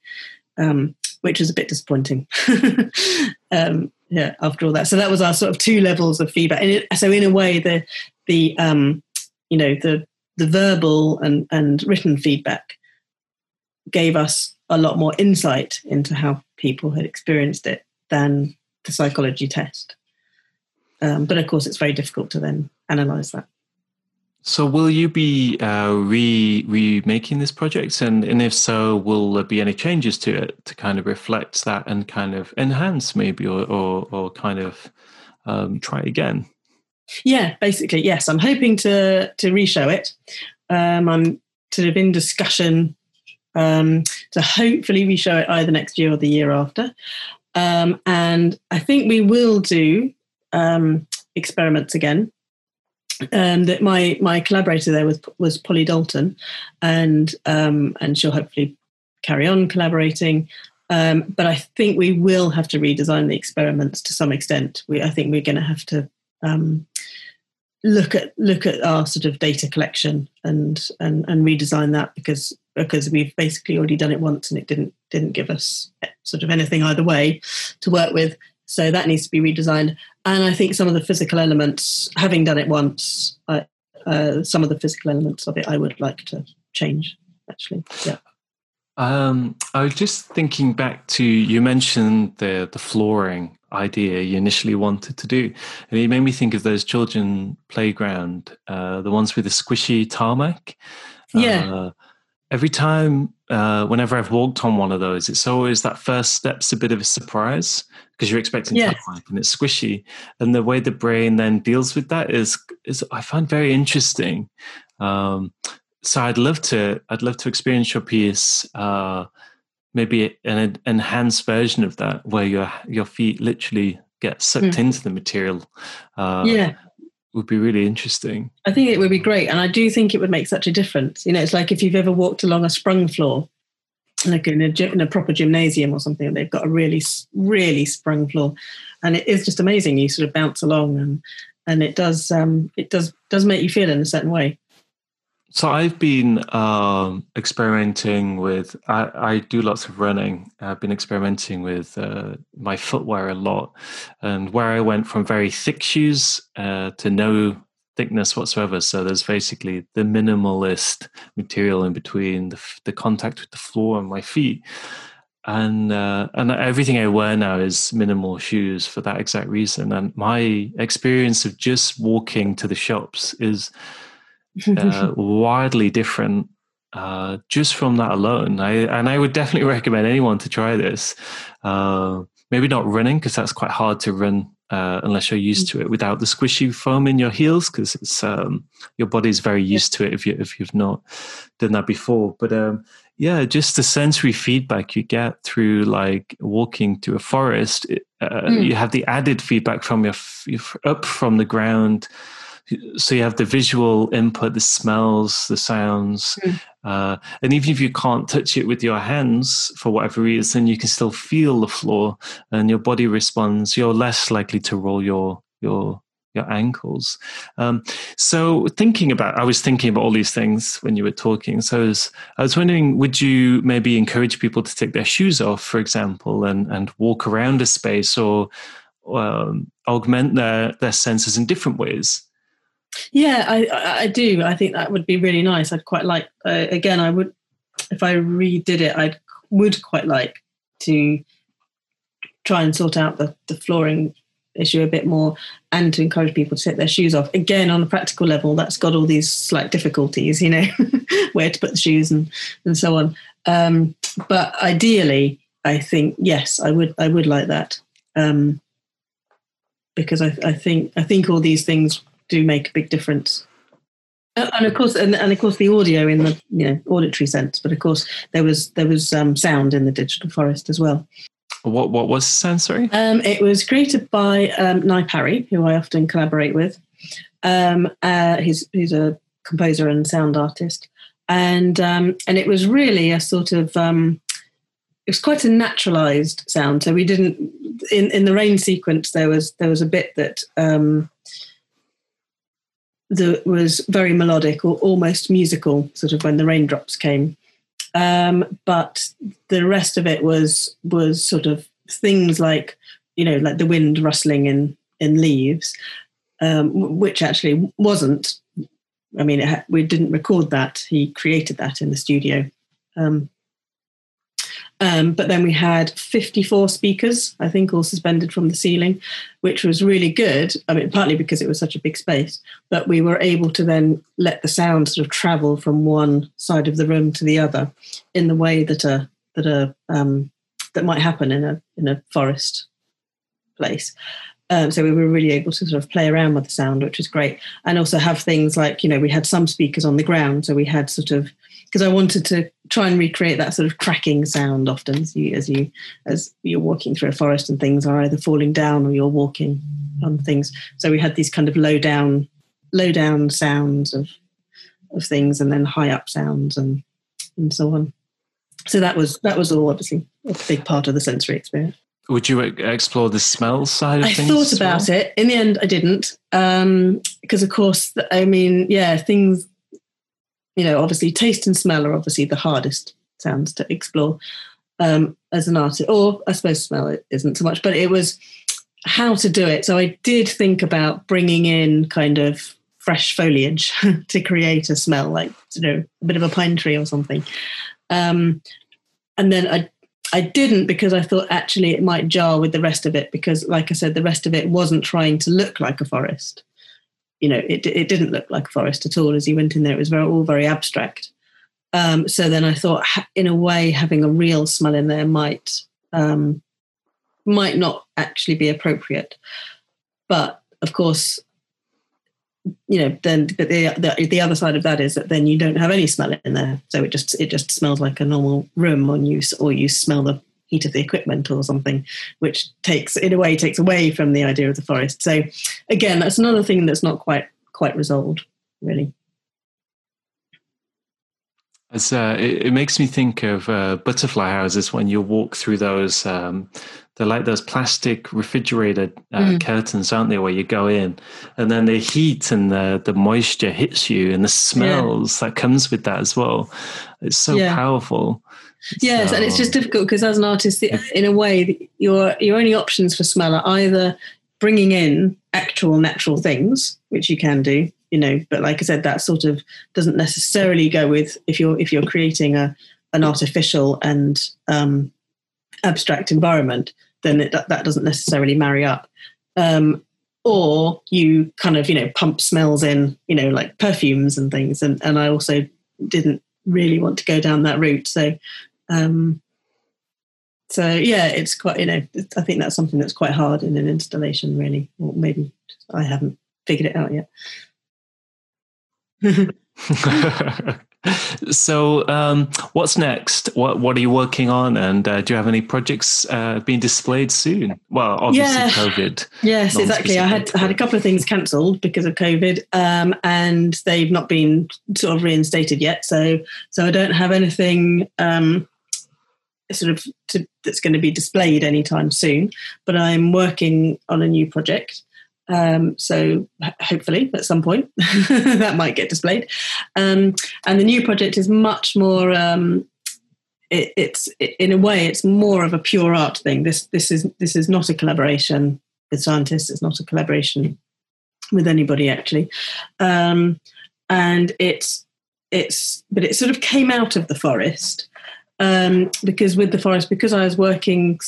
um, which was a bit disappointing. um, yeah, after all that, so that was our sort of two levels of feedback. And it, so, in a way, the the um, you know the the verbal and and written feedback gave us a lot more insight into how people had experienced it than the psychology test. Um, but of course, it's very difficult to then analyze that. So, will you be uh, re remaking this project, and and if so, will there be any changes to it to kind of reflect that and kind of enhance maybe, or or, or kind of um, try again? Yeah, basically, yes. I'm hoping to to reshow it. Um, I'm sort of in discussion um, to hopefully reshow it either next year or the year after. Um, and I think we will do um, experiments again um, that my my collaborator there was was Polly Dalton, and um, and she'll hopefully carry on collaborating. Um, but I think we will have to redesign the experiments to some extent. We, I think we're going to have to um, look at look at our sort of data collection and and and redesign that because because we've basically already done it once and it didn't didn't give us sort of anything either way to work with. So that needs to be redesigned. And I think some of the physical elements, having done it once, I, uh, some of the physical elements of it, I would like to change. Actually, yeah. Um, I was just thinking back to you mentioned the the flooring idea you initially wanted to do, and it made me think of those children playground, uh, the ones with the squishy tarmac. Yeah. Uh, every time, uh, whenever I've walked on one of those, it's always that first step's a bit of a surprise because you're expecting yes. and it's squishy, and the way the brain then deals with that is is I find very interesting. Um, so I'd love to I'd love to experience your piece. Uh, maybe an enhanced version of that where your your feet literally get sucked mm. into the material uh, yeah would be really interesting. I think it would be great. And I do think it would make such a difference. You know, it's like if you've ever walked along a sprung floor, like in a, in a proper gymnasium or something, they've got a really, really sprung floor. And it is just amazing. You sort of bounce along and, and it does, um, it does, does make you feel in a certain way. So I've been um, experimenting with. I, I, do lots of running. I've been experimenting with uh, my footwear a lot, and where I went from very thick shoes uh, to no thickness whatsoever. So there's basically the minimalist material in between the, the contact with the floor and my feet, and uh, and everything I wear now is minimal shoes for that exact reason. And my experience of just walking to the shops is uh, wildly different uh, just from that alone. I, and I would definitely recommend anyone to try this. Uh, maybe not running because that's quite hard to run uh, unless you're used to it without the squishy foam in your heels because it's um, your body's very used to it if you if you've not done that before. But um, yeah, just the sensory feedback you get through like walking through a forest. Uh, mm. You have the added feedback from your, your up from the ground so you have the visual input the smells the sounds mm. uh, and even if you can't touch it with your hands for whatever reason you can still feel the floor and your body responds. You're less likely to roll your your your ankles. Um, so thinking about i was thinking about all these things when you were talking. So I was, I was wondering would you maybe encourage people to take their shoes off for example and and walk around a space or um, augment their their senses in different ways yeah, I, I do. I think that would be really nice. I'd quite like. Uh, again, I would if I redid it. I would quite like to try and sort out the, the flooring issue a bit more and to encourage people to take their shoes off. Again, on a practical level, that's got all these slight difficulties, you know, where to put the shoes and, and so on. Um, but ideally, I think yes, I would I would like that um, because I, I think I think all these things do make a big difference. Uh, and of course, and, and, of course, the audio in the you know auditory sense, but of course there was there was um, sound in the digital forest as well. What what was sensory? Um, it was created by um, Nye Parry, who I often collaborate with. Um, uh, he's he's a composer and sound artist, and um, and it was really a sort of um, it was quite a naturalized sound. So we didn't in in the rain sequence there was there was a bit that um, that was very melodic or almost musical, sort of when the raindrops came. Um, but the rest of it was was sort of things like you know like the wind rustling in in leaves, um, which actually wasn't. I mean, ha- we didn't record that. He created that in the studio. Um, um, but then we had 54 speakers, I think, all suspended from the ceiling, which was really good. I mean, partly because it was such a big space, but we were able to then let the sound sort of travel from one side of the room to the other in the way that a that a um, that might happen in a in a forest place. Um, so we were really able to sort of play around with the sound, which was great, and also have things like you know we had some speakers on the ground, so we had sort of because I wanted to try and recreate that sort of cracking sound often as you as you as you're walking through a forest and things are either falling down or you're walking on things. So we had these kind of low down low down sounds of of things and then high up sounds and and so on. So that was that was all obviously a big part of the sensory experience. Would you explore the smell side of I things? I thought about well? it. In the end, I didn't. Um, because, of course, I mean, yeah, things you know, obviously taste and smell are obviously the hardest sounds to explore um, as an artist, or I suppose smell it isn't so much, but it was how to do it. So I did think about bringing in kind of fresh foliage to create a smell, like you know, a bit of a pine tree or something. Um, and then I I didn't because I thought actually it might jar with the rest of it because, like I said, the rest of it wasn't trying to look like a forest you know, it, it didn't look like a forest at all as you went in there. It was very, all very abstract. Um, so then I thought, in a way, having a real smell in there might um, might not actually be appropriate. But of course, you know, then but the, the, the other side of that is that then you don't have any smell in there, so it just it just smells like a normal room, or you or you smell the heat of the equipment or something, which takes, in a way, takes away from the idea of the forest. So, again, that's another thing that's not quite quite resolved, really. It's, uh, it, it, makes me think of uh, butterfly houses when you walk through those. Um, they're like those plastic refrigerated uh, mm. curtains, aren't they? Where you go in, and then the heat and the the moisture hits you, and the smells yeah. that comes with that as well. It's so yeah. powerful. Yes, so, and it's just difficult because as an artist, in a way, your your only options for smell are either bringing in actual natural things, which you can do, you know, but like I said, that sort of doesn't necessarily go with if you're if you're creating a an artificial and um, abstract environment, then it, that doesn't necessarily marry up. Um, or you kind of you know pump smells in, you know, like perfumes and things, and and I also didn't really want to go down that route. So um, so yeah, it's quite you know I think that's something that's quite hard in an installation, really, or maybe I haven't figured it out yet. so um, what's next? What what are you working on? And uh, do you have any projects uh, being displayed soon? Well obviously yeah. covid. Yes exactly. I had I had a couple of things cancelled because of covid um, and they've not been sort of reinstated yet. So so i don't have anything um, sort of to, that's going to be displayed anytime soon. But I'm working on a new project. Um, so hopefully at some point that might get displayed. Um, and the new project is much more. Um, it, it's it, in a way it's more of a pure art thing. This this is this is not a collaboration with scientists. It's not a collaboration with anybody actually. Um, and it's it's but it sort of came out of the forest um, because with the forest, because I was working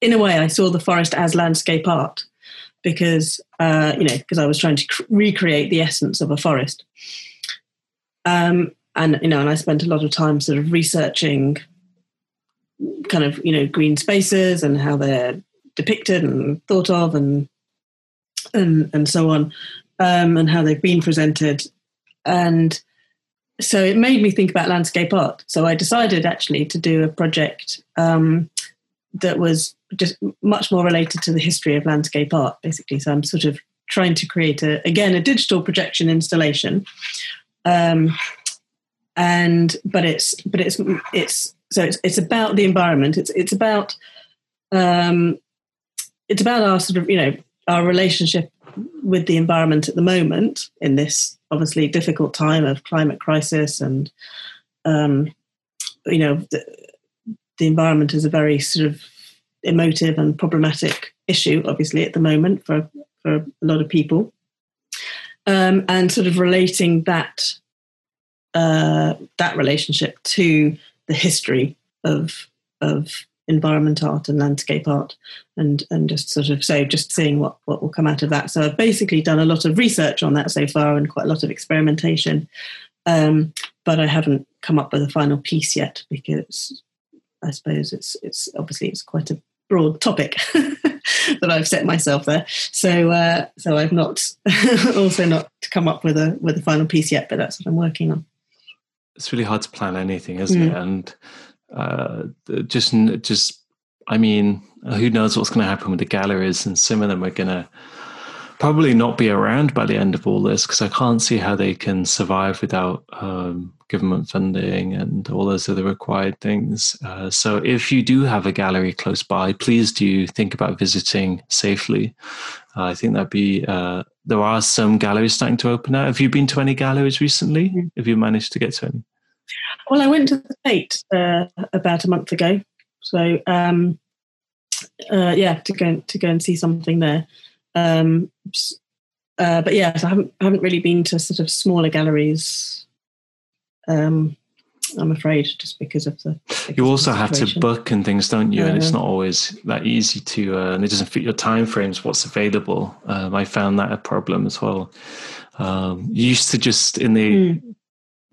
in a way, I saw the forest as landscape art because uh, you know because I was trying to cr- recreate the essence of a forest. Um, and you know, and I spent a lot of time sort of researching kind of you know green spaces and how they're depicted and thought of and and and so on, um, and how they've been presented. and so it made me think about landscape art. So I decided actually to do a project um, that was just much more related to the history of landscape art, basically. So I'm sort of trying to create a again a digital projection installation, um, and but it's but it's it's so it's it's about the environment. It's it's about um, it's about our sort of you know our relationship with the environment at the moment in this obviously difficult time of climate crisis and um, you know the, the environment is a very sort of emotive and problematic issue obviously at the moment for for a lot of people. Um, and sort of relating that uh, that relationship to the history of of environment art and landscape art and and just sort of so just seeing what what will come out of that. So i've basically done a lot of research on that so far and quite a lot of experimentation. Um, but i haven't come up with a final piece yet because i suppose it's it's obviously it's quite a broad topic that i've set myself there. So uh, so i've not also not come up with a with a final piece yet but that's what i'm working on. It's really hard to plan anything isn't mm. it and uh, just just I mean, who knows what's going to happen with the galleries, and some of them are going to probably not be around by the end of all this because I can't see how they can survive without um, government funding and all those other required things. Uh, so, if you do have a gallery close by, please do think about visiting safely. Uh, I think that'd be. Uh, there are some galleries starting to open now. Have you been to any galleries recently? Mm. Have you managed to get to any? Well, I went to the Tate uh, about a month ago, so um, uh, yeah, to go to go and see something there. Um, uh, but yeah, I haven't haven't really been to sort of smaller galleries. Um, I'm afraid, just because of the. Because you also have to book and things, don't you? and it's not always that easy to, uh, and it doesn't fit your time frames. What's available? Um, I found that a problem as well. Um, used to just in the mm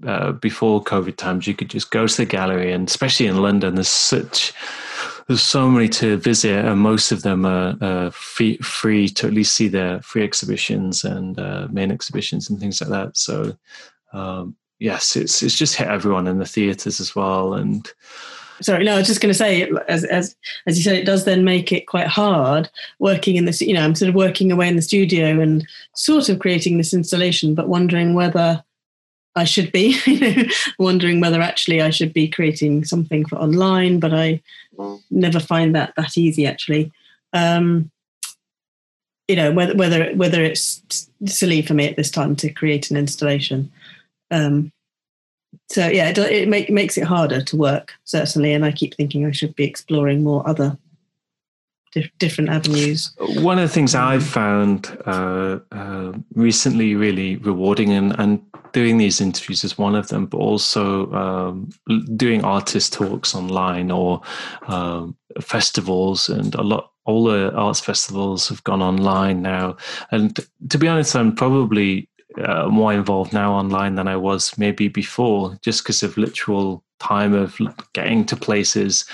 uh, before COVID times, you could just go to the gallery, and especially in London, there's such there's so many to visit, and most of them are uh, free, free to at least see their free exhibitions and uh, main exhibitions and things like that. So, um, yes, it's it's just hit everyone in the theatres as well, and. Sorry, no, I was just going to say, as as as you said, it does then make it quite hard working in this. You know, I'm sort of working away in the studio and sort of creating this installation, but wondering whether I should be wondering whether actually I should be creating something for online, but I never find that that easy actually. Um, you know whether whether whether it's silly for me at this time to create an installation. Um, so yeah, it, it make, makes it harder to work certainly, and I keep thinking I should be exploring more other different avenues. One of the things I've found uh, uh, recently really rewarding, and, and doing these interviews is one of them, but also um, doing artist talks online or um, festivals, and a lot. All the arts festivals have gone online now, and to be honest, I'm probably uh, more involved now online than I was maybe before, just because of literal time of getting to places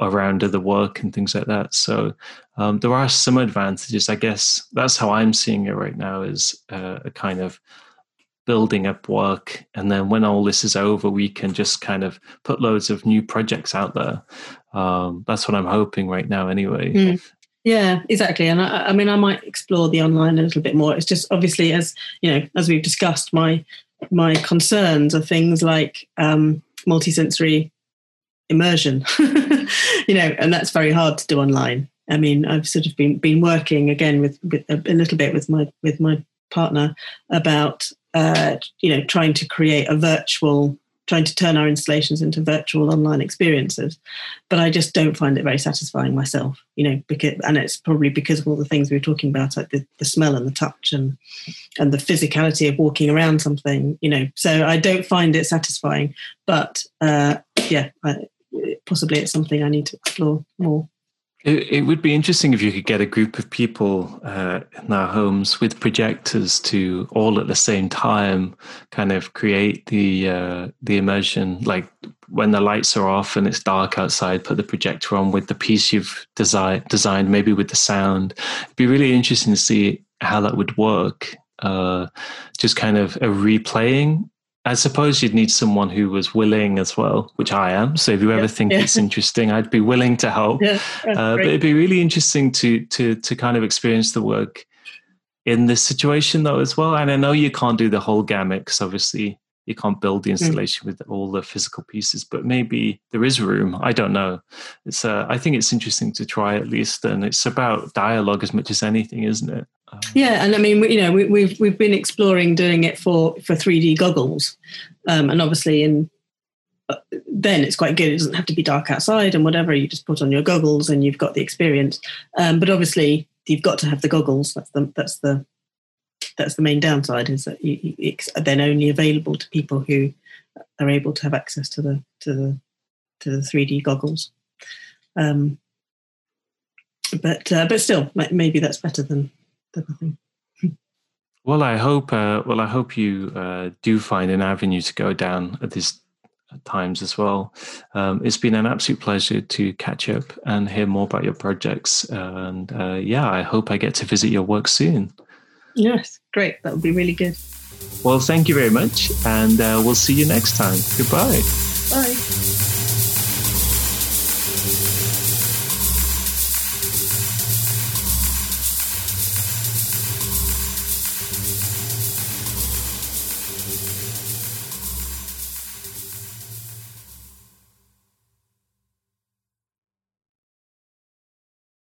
around other work and things like that. So um, there are some advantages. I guess that's how I'm seeing it right now is uh, a kind of building up work. And then when all this is over, we can just kind of put loads of new projects out there. Um, that's what I'm hoping right now, anyway. Mm. Yeah, exactly. And I, I, mean, I might explore the online a little bit more. It's just obviously, as you know, as we've discussed, my my concerns are things like um, multisensory immersion you know and that's very hard to do online. I mean i've sort of been been working again with, with a, a little bit with my with my partner about uh, you know trying to create a virtual trying to turn our installations into virtual online experiences. But i just don't find it very satisfying myself you know because and it's probably because of all the things we were talking about like the, the smell and the touch and and the physicality of walking around something you know. So i don't find it satisfying but uh yeah I, possibly it's something I need to explore more. It, it would be interesting if you could get a group of people uh, in their homes with projectors to all at the same time kind of create the uh, the immersion. Like when the lights are off and it's dark outside, put the projector on with the piece you've designed, maybe with the sound. It'd be really interesting to see how that would work uh, just kind of a replaying. I suppose you'd need someone who was willing as well, which I am. So if you ever yeah, think yeah. it's interesting, I'd be willing to help. Yeah, uh, but it'd be really interesting to to to kind of experience the work in this situation though as well. And I know you can't do the whole gamut because obviously you can't build the hmm. installation mm. with all the physical pieces, but maybe there is room. I don't know. It's uh, I think it's interesting to try at least, and it's about dialogue as much as anything, isn't it? Um, yeah, and I mean, you know, we, have we've, we've been exploring doing it for for three D goggles, um, and obviously in uh, then it's quite good. It doesn't have to be dark outside and whatever. You just put on your goggles and you've got the experience. Um, but obviously, you've got to have the goggles. That's the that's the that's the main downside is that you, it's then only available to people who are able to have access to the to the to the 3D goggles. Um, but uh, but still, maybe that's better than than nothing. Well, I hope. Uh, well, I hope you uh, do find an avenue to go down at these times as well. Um, it's been an absolute pleasure to catch up and hear more about your projects. And uh, yeah, I hope I get to visit your work soon. Yes, great. That would be really good. Well, thank you very much. And uh, we'll see you next time. Goodbye.